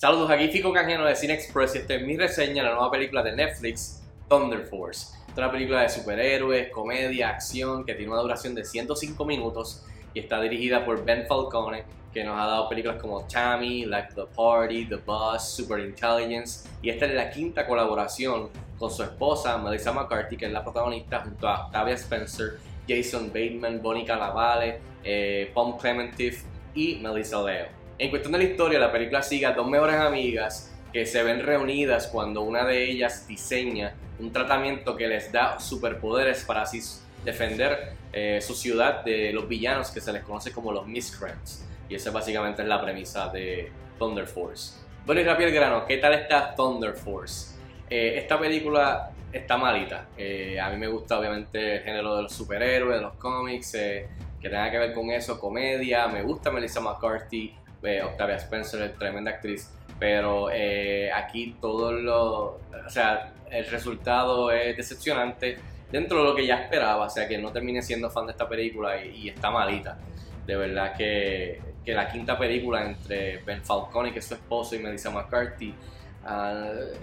Saludos, aquí Fico Canjeno de Cine Express y esta es mi reseña de la nueva película de Netflix, Thunder Force. Es una película de superhéroes, comedia, acción que tiene una duración de 105 minutos y está dirigida por Ben Falcone, que nos ha dado películas como Tammy, Like the Party, The Bus, Super Intelligence y esta es la quinta colaboración con su esposa Melissa McCarthy, que es la protagonista, junto a Octavia Spencer, Jason Bateman, Bonnie Cannavale, eh, Pom Clementif y Melissa Leo. En cuestión de la historia, la película sigue a dos mejores amigas que se ven reunidas cuando una de ellas diseña un tratamiento que les da superpoderes para así defender eh, su ciudad de los villanos que se les conoce como los Miscreants. Y esa básicamente es la premisa de Thunder Force. Bueno y rápido el grano, ¿qué tal está Thunder Force? Eh, esta película está malita. Eh, a mí me gusta obviamente el género de los superhéroes, de los cómics, que tenga que ver con eso, comedia. Me gusta Melissa McCarthy, Octavia Spencer es tremenda actriz, pero eh, aquí todo lo, o sea, el resultado es decepcionante dentro de lo que ya esperaba, o sea, que no termine siendo fan de esta película y, está malita. De verdad que, que, la quinta película entre Ben Falcone, que es su esposo, y Melissa McCarthy,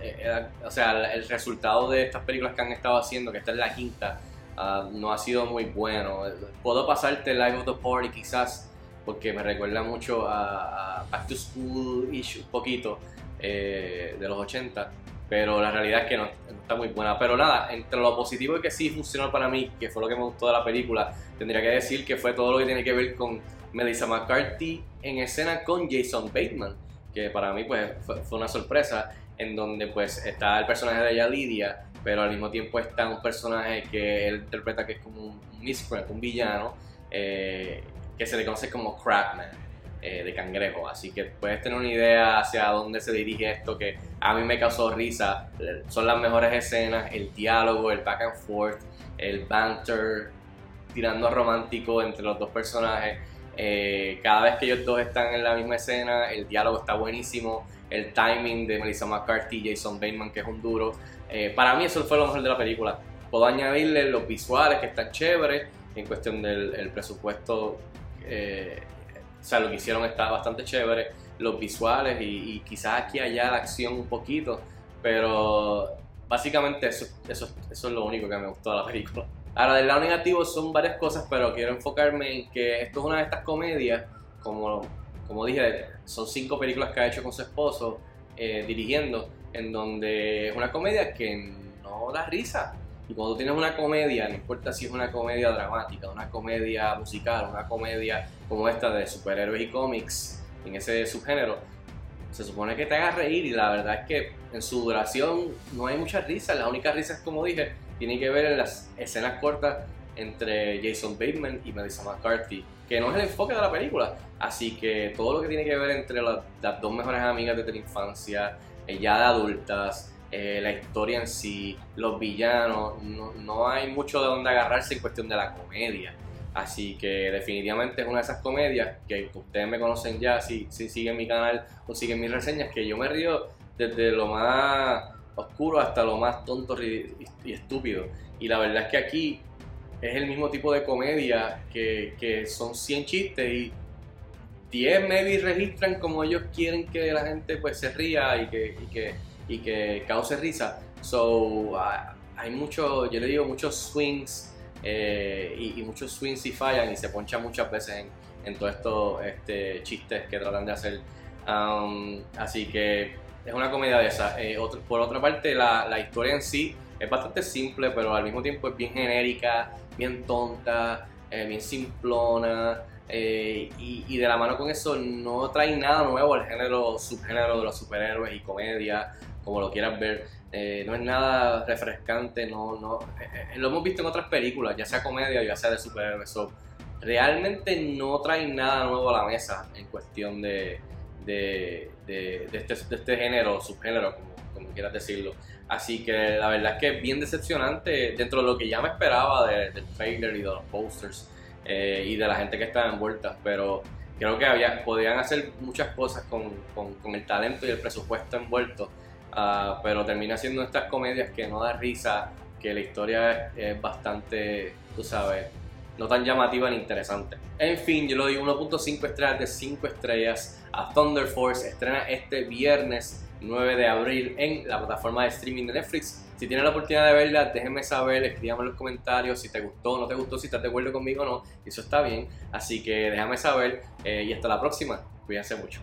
eh, o sea, el resultado de estas películas que han estado haciendo, que esta es la quinta, ah, no ha sido muy bueno. Puedo pasarte Live of the Party quizás porque me recuerda mucho a, Back to School-ish un poquito eh, de los 80, pero la realidad es que no, está muy buena. Pero nada, entre lo positivo y que sí funcionó para mí, que fue lo que me gustó de la película, tendría que decir que fue todo lo que tiene que ver con Melissa McCarthy en escena con Jason Bateman, que para mí pues fue, una sorpresa, en donde pues está el personaje de ella Lidia, pero al mismo tiempo está un personaje que él interpreta que es como un miscreant, un villano, eh, que se le conoce como Crabman, eh, de cangrejo. Así que puedes tener una idea hacia dónde se dirige esto, que a mí me causó risa. Son las mejores escenas, el diálogo, el back and forth, el banter, tirando romántico entre los dos personajes. Eh, cada vez que ellos dos están en la misma escena, el diálogo está buenísimo. El timing de Melissa McCarthy y Jason Bateman, que es un duro. Eh, para mí eso fue lo mejor de la película. Puedo añadirle los visuales que están chéveres en cuestión del presupuesto eh, o sea, lo que hicieron está bastante chévere, los visuales y, quizás aquí allá la acción un poquito, pero básicamente eso, eso, eso es lo único que me gustó de la película. Ahora, del lado negativo son varias cosas, pero quiero enfocarme en que esto es una de estas comedias, como, como dije, son cinco películas que ha hecho con su esposo eh, dirigiendo, en donde es una comedia que no da risa. Y cuando tienes una comedia, no importa si es una comedia dramática, una comedia musical, una comedia como esta de superhéroes y cómics, en ese subgénero, se supone que te haga reír y la verdad es que en su duración no hay mucha risa. La única risa es, como dije, tiene que ver en las escenas cortas entre Jason Bateman y Melissa McCarthy, que no es el enfoque de la película. Así que todo lo que tiene que ver entre las, las dos mejores amigas de la infancia, ya de adultas, eh, la historia en sí, los villanos, no, hay mucho de dónde agarrarse en cuestión de la comedia. Así que definitivamente es una de esas comedias que ustedes me conocen ya, si, si siguen mi canal o siguen mis reseñas, que yo me río desde lo más oscuro hasta lo más tonto y, estúpido. Y la verdad es que aquí es el mismo tipo de comedia que, que son 100 chistes y 10 maybe registran como ellos quieren que la gente pues se ría y que y que cause risa. So, ah, hay mucho, yo le digo, muchos swings eh, y, muchos swings y fallan y se ponchan muchas veces en, en todos estos este, chistes que tratan de hacer. Um, así que es una comedia de esa. Eh, por otra parte, la, la, historia en sí es bastante simple, pero al mismo tiempo es bien genérica, bien tonta, eh, bien simplona. y, y, de la mano con eso no trae nada nuevo al género, subgénero de los superhéroes y comedia como lo quieras ver. Eh, no es nada refrescante, no, no, eh, eh, lo hemos visto en otras películas, ya sea comedia o ya sea de superhéroes. realmente no trae nada nuevo a la mesa en cuestión de, de, de, este, este, género, subgénero, como, como, quieras decirlo. Así que la verdad es que es bien decepcionante dentro de lo que ya me esperaba del trailer y de los posters y de la gente que estaba envuelta, pero creo que había, podían hacer muchas cosas con, con, con el talento y el presupuesto envuelto Ah, pero termina siendo estas comedias que no da risa, que la historia es, bastante, tú sabes, no tan llamativa ni interesante. En fin, yo le doy 1.5 estrellas de 5 estrellas a Thunder Force. Estrena este viernes 9 de abril en la plataforma de streaming de Netflix. Si tienes la oportunidad de verla, déjenme saber, escríbame en los comentarios si te gustó no te gustó, si estás de acuerdo conmigo o no. Eso está bien. Así que déjame saber eh, y hasta la próxima. Cuídense mucho.